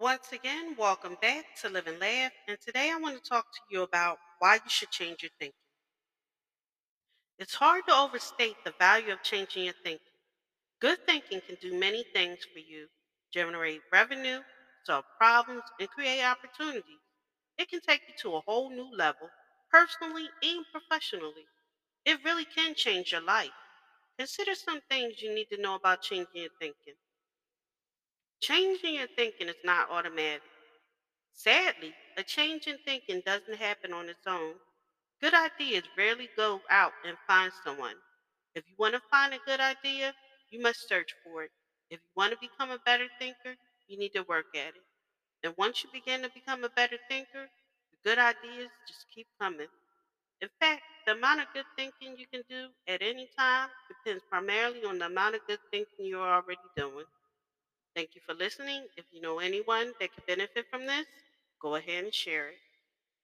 Once again, welcome back to Live and Laugh. And today I want to talk to you about why you should change your thinking. It's hard to overstate the value of changing your thinking. Good thinking can do many things for you generate revenue, solve problems, and create opportunities. It can take you to a whole new level, personally and professionally. It really can change your life. Consider some things you need to know about changing your thinking. Changing your thinking is not automatic. Sadly, a change in thinking doesn't happen on its own. Good ideas rarely go out and find someone. If you want to find a good idea, you must search for it. If you want to become a better thinker, you need to work at it. And once you begin to become a better thinker, the good ideas just keep coming. In fact, the amount of good thinking you can do at any time depends primarily on the amount of good thinking you're already doing. Thank you for listening. If you know anyone that could benefit from this, go ahead and share it.